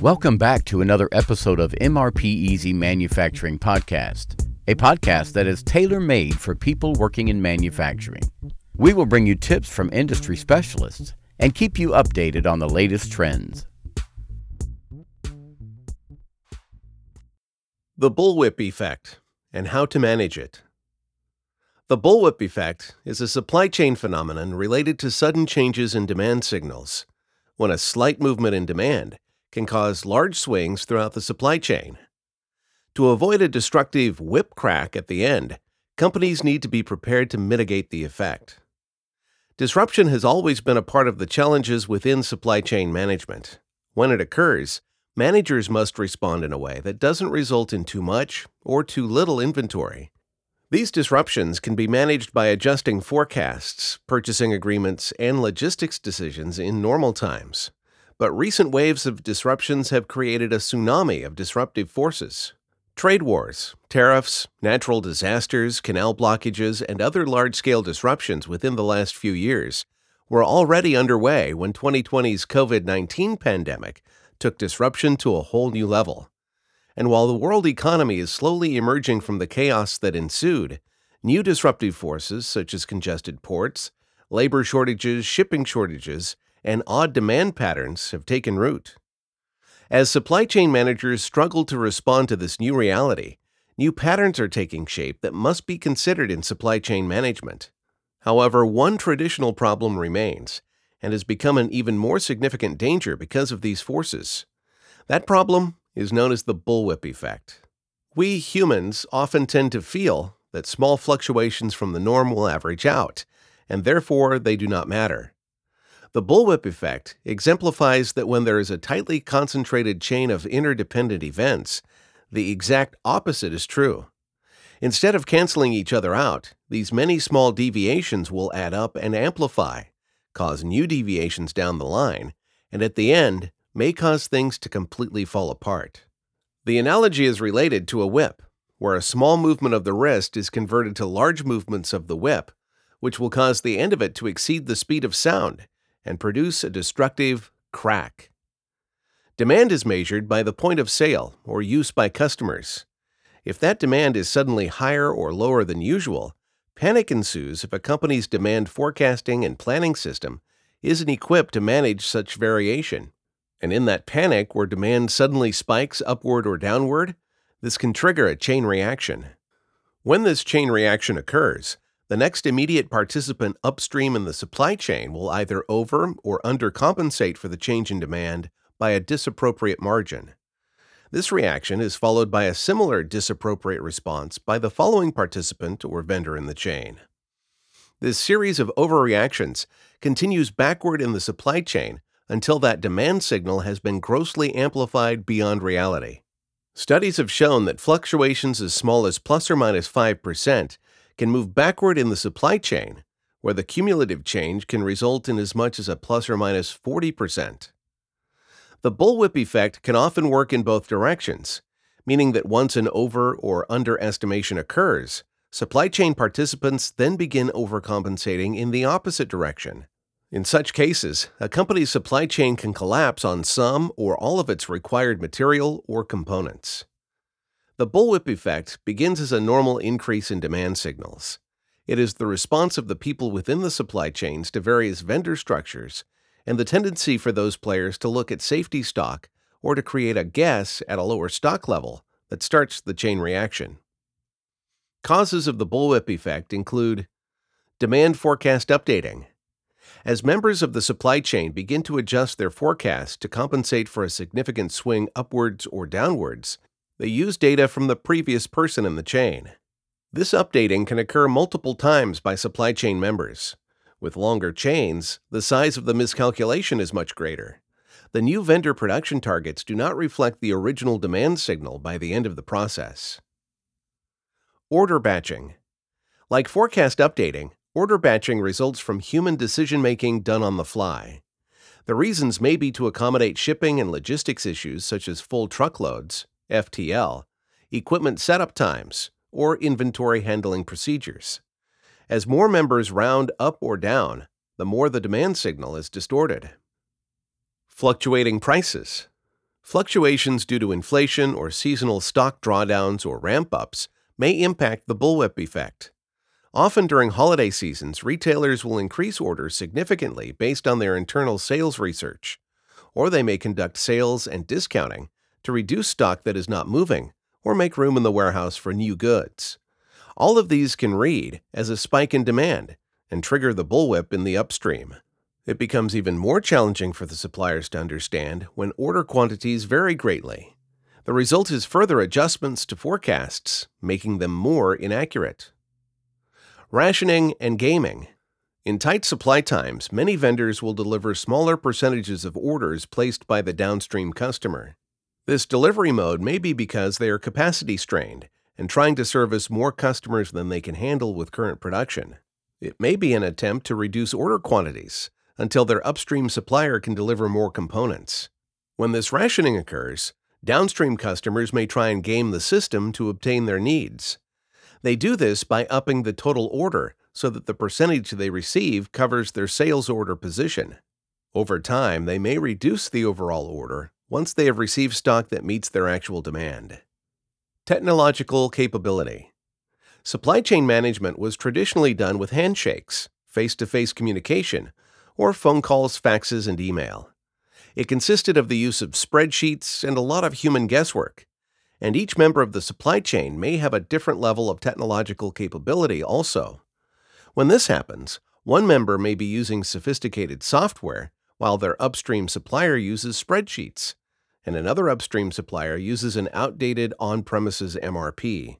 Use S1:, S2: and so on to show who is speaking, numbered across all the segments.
S1: Welcome back to another episode of MRPeasy Manufacturing Podcast, a podcast that is tailor made for people working in manufacturing. We will bring you tips from industry specialists and keep you updated on the latest trends.
S2: The bullwhip effect and how to manage it. The bullwhip effect is a supply chain phenomenon related to sudden changes in demand signals, when a slight movement in demand can cause large swings throughout the supply chain. To avoid a destructive whip crack at the end, companies need to be prepared to mitigate the effect. Disruption has always been a part of the challenges within supply chain management. When it occurs, managers must respond in a way that doesn't result in too much or too little inventory. These disruptions can be managed by adjusting forecasts, purchasing agreements, and logistics decisions in normal times. But recent waves of disruptions have created a tsunami of disruptive forces. Trade wars, tariffs, natural disasters, canal blockages, and other large scale disruptions within the last few years were already underway when 2020's COVID 19 pandemic took disruption to a whole new level. And while the world economy is slowly emerging from the chaos that ensued, new disruptive forces such as congested ports, labor shortages, shipping shortages, and odd demand patterns have taken root. As supply chain managers struggle to respond to this new reality, new patterns are taking shape that must be considered in supply chain management. However, one traditional problem remains and has become an even more significant danger because of these forces. That problem is known as the bullwhip effect. We humans often tend to feel that small fluctuations from the norm will average out, and therefore they do not matter. The bullwhip effect exemplifies that when there is a tightly concentrated chain of interdependent events, the exact opposite is true. Instead of canceling each other out, these many small deviations will add up and amplify, cause new deviations down the line, and at the end, may cause things to completely fall apart. The analogy is related to a whip, where a small movement of the wrist is converted to large movements of the whip, which will cause the end of it to exceed the speed of sound and produce a destructive crack. Demand is measured by the point of sale or use by customers. If that demand is suddenly higher or lower than usual, panic ensues if a company's demand forecasting and planning system isn't equipped to manage such variation. And in that panic where demand suddenly spikes upward or downward, this can trigger a chain reaction. When this chain reaction occurs, the next immediate participant upstream in the supply chain will either over or undercompensate for the change in demand by a disappropriate margin. This reaction is followed by a similar disappropriate response by the following participant or vendor in the chain. This series of overreactions continues backward in the supply chain until that demand signal has been grossly amplified beyond reality. Studies have shown that fluctuations as small as plus or minus 5% can move backward in the supply chain, where the cumulative change can result in as much as a plus or minus 40%. The bullwhip effect can often work in both directions, meaning that once an over or underestimation occurs, supply chain participants then begin overcompensating in the opposite direction, in such cases, a company's supply chain can collapse on some or all of its required material or components. The bullwhip effect begins as a normal increase in demand signals. It is the response of the people within the supply chains to various vendor structures and the tendency for those players to look at safety stock or to create a guess at a lower stock level that starts the chain reaction. Causes of the bullwhip effect include demand forecast updating, as members of the supply chain begin to adjust their forecasts to compensate for a significant swing upwards or downwards, they use data from the previous person in the chain. This updating can occur multiple times by supply chain members. With longer chains, the size of the miscalculation is much greater. The new vendor production targets do not reflect the original demand signal by the end of the process. Order batching. Like forecast updating, Order batching results from human decision making done on the fly. The reasons may be to accommodate shipping and logistics issues such as full truckloads, FTL, equipment setup times, or inventory handling procedures. As more members round up or down, the more the demand signal is distorted. Fluctuating prices. Fluctuations due to inflation or seasonal stock drawdowns or ramp ups may impact the bullwhip effect. Often during holiday seasons, retailers will increase orders significantly based on their internal sales research, or they may conduct sales and discounting to reduce stock that is not moving or make room in the warehouse for new goods. All of these can read as a spike in demand and trigger the bullwhip in the upstream. It becomes even more challenging for the suppliers to understand when order quantities vary greatly. The result is further adjustments to forecasts, making them more inaccurate. Rationing and gaming. In tight supply times, many vendors will deliver smaller percentages of orders placed by the downstream customer. This delivery mode may be because they are capacity strained and trying to service more customers than they can handle with current production. It may be an attempt to reduce order quantities until their upstream supplier can deliver more components. When this rationing occurs, downstream customers may try and game the system to obtain their needs. They do this by upping the total order so that the percentage they receive covers their sales order position. Over time, they may reduce the overall order once they have received stock that meets their actual demand. Technological capability. Supply chain management was traditionally done with handshakes, face to face communication, or phone calls, faxes, and email. It consisted of the use of spreadsheets and a lot of human guesswork, and each member of the supply chain may have a different level of technological capability also. When this happens, one member may be using sophisticated software while their upstream supplier uses spreadsheets, and another upstream supplier uses an outdated on premises MRP.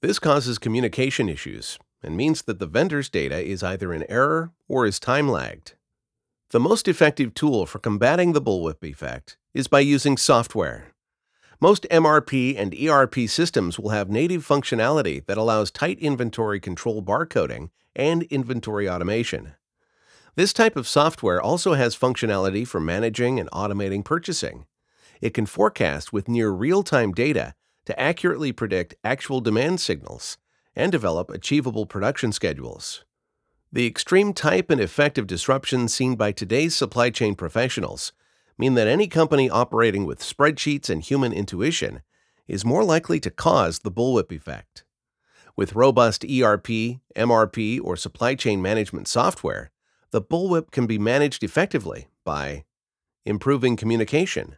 S2: This causes communication issues and means that the vendor's data is either in error or is time lagged. The most effective tool for combating the bullwhip effect is by using software. Most MRP and ERP systems will have native functionality that allows tight inventory control barcoding and inventory automation. This type of software also has functionality for managing and automating purchasing. It can forecast with near real time data to accurately predict actual demand signals and develop achievable production schedules. The extreme type and effect of disruption seen by today's supply chain professionals mean that any company operating with spreadsheets and human intuition is more likely to cause the bullwhip effect. With robust ERP, MRP, or supply chain management software, the bullwhip can be managed effectively by improving communication.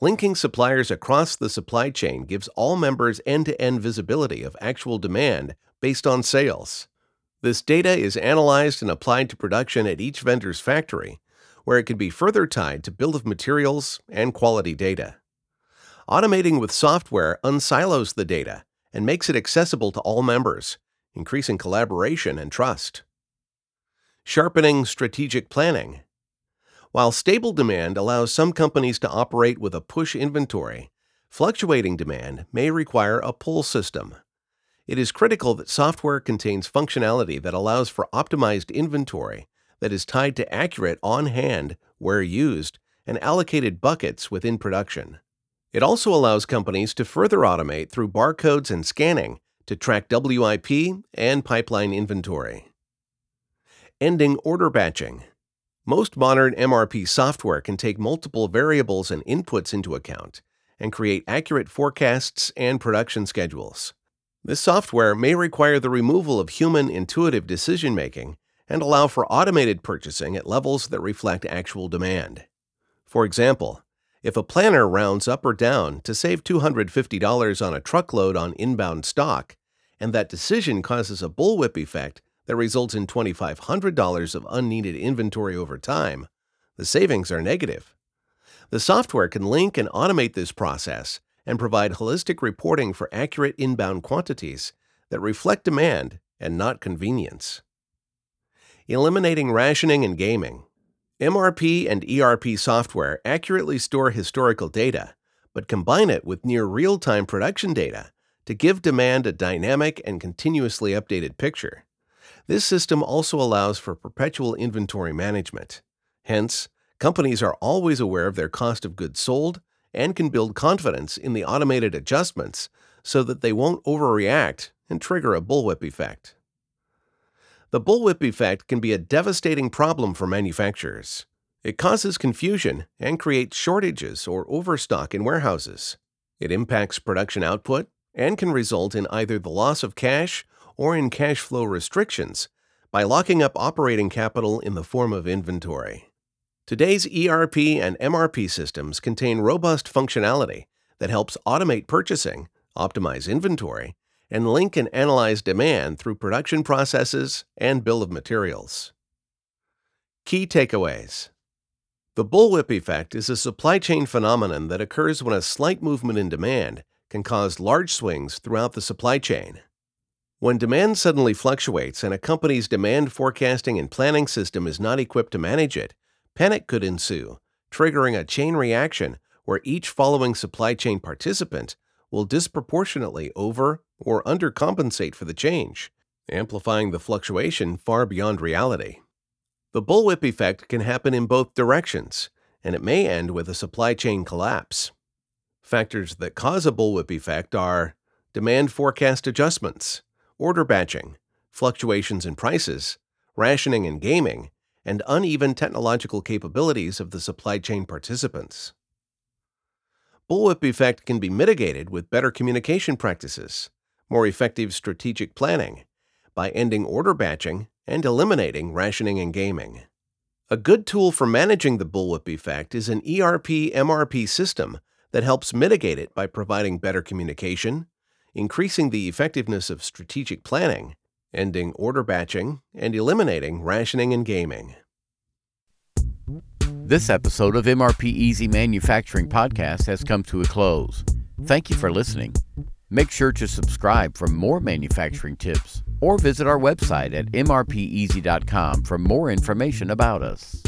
S2: Linking suppliers across the supply chain gives all members end to end visibility of actual demand based on sales. This data is analyzed and applied to production at each vendor's factory, where it can be further tied to bill of materials and quality data. Automating with software unsilos the data and makes it accessible to all members, increasing collaboration and trust. Sharpening strategic planning. While stable demand allows some companies to operate with a push inventory, fluctuating demand may require a pull system. It is critical that software contains functionality that allows for optimized inventory that is tied to accurate on hand, where used, and allocated buckets within production. It also allows companies to further automate through barcodes and scanning to track WIP and pipeline inventory. Ending order batching. Most modern MRP software can take multiple variables and inputs into account and create accurate forecasts and production schedules. This software may require the removal of human intuitive decision making and allow for automated purchasing at levels that reflect actual demand. For example, if a planner rounds up or down to save $250 on a truckload on inbound stock, and that decision causes a bullwhip effect that results in $2,500 of unneeded inventory over time, the savings are negative. The software can link and automate this process and provide holistic reporting for accurate inbound quantities that reflect demand and not convenience. Eliminating rationing and gaming. MRP and ERP software accurately store historical data, but combine it with near real time production data to give demand a dynamic and continuously updated picture. This system also allows for perpetual inventory management. Hence, companies are always aware of their cost of goods sold and can build confidence in the automated adjustments so that they won't overreact and trigger a bullwhip effect. The bullwhip effect can be a devastating problem for manufacturers. It causes confusion and creates shortages or overstock in warehouses. It impacts production output and can result in either the loss of cash or in cash flow restrictions by locking up operating capital in the form of inventory. Today's ERP and MRP systems contain robust functionality that helps automate purchasing, optimize inventory, and link and analyze demand through production processes and bill of materials. Key takeaways The bullwhip effect is a supply chain phenomenon that occurs when a slight movement in demand can cause large swings throughout the supply chain. When demand suddenly fluctuates and a company's demand forecasting and planning system is not equipped to manage it, panic could ensue, triggering a chain reaction where each following supply chain participant will disproportionately over or undercompensate for the change, amplifying the fluctuation far beyond reality. The bullwhip effect can happen in both directions, and it may end with a supply chain collapse. Factors that cause a bullwhip effect are demand forecast adjustments, order batching, fluctuations in prices, rationing and gaming, and uneven technological capabilities of the supply chain participants. Bullwhip effect can be mitigated with better communication practices, more effective strategic planning, by ending order batching and eliminating rationing and gaming. A good tool for managing the bullwhip effect is an ERP MRP system that helps mitigate it by providing better communication, increasing the effectiveness of strategic planning, ending order batching, and eliminating rationing and gaming.
S1: This episode of MRPeasy Manufacturing Podcast has come to a close. Thank you for listening. Make sure to subscribe for more manufacturing tips or visit our website at mrpeasy.com for more information about us.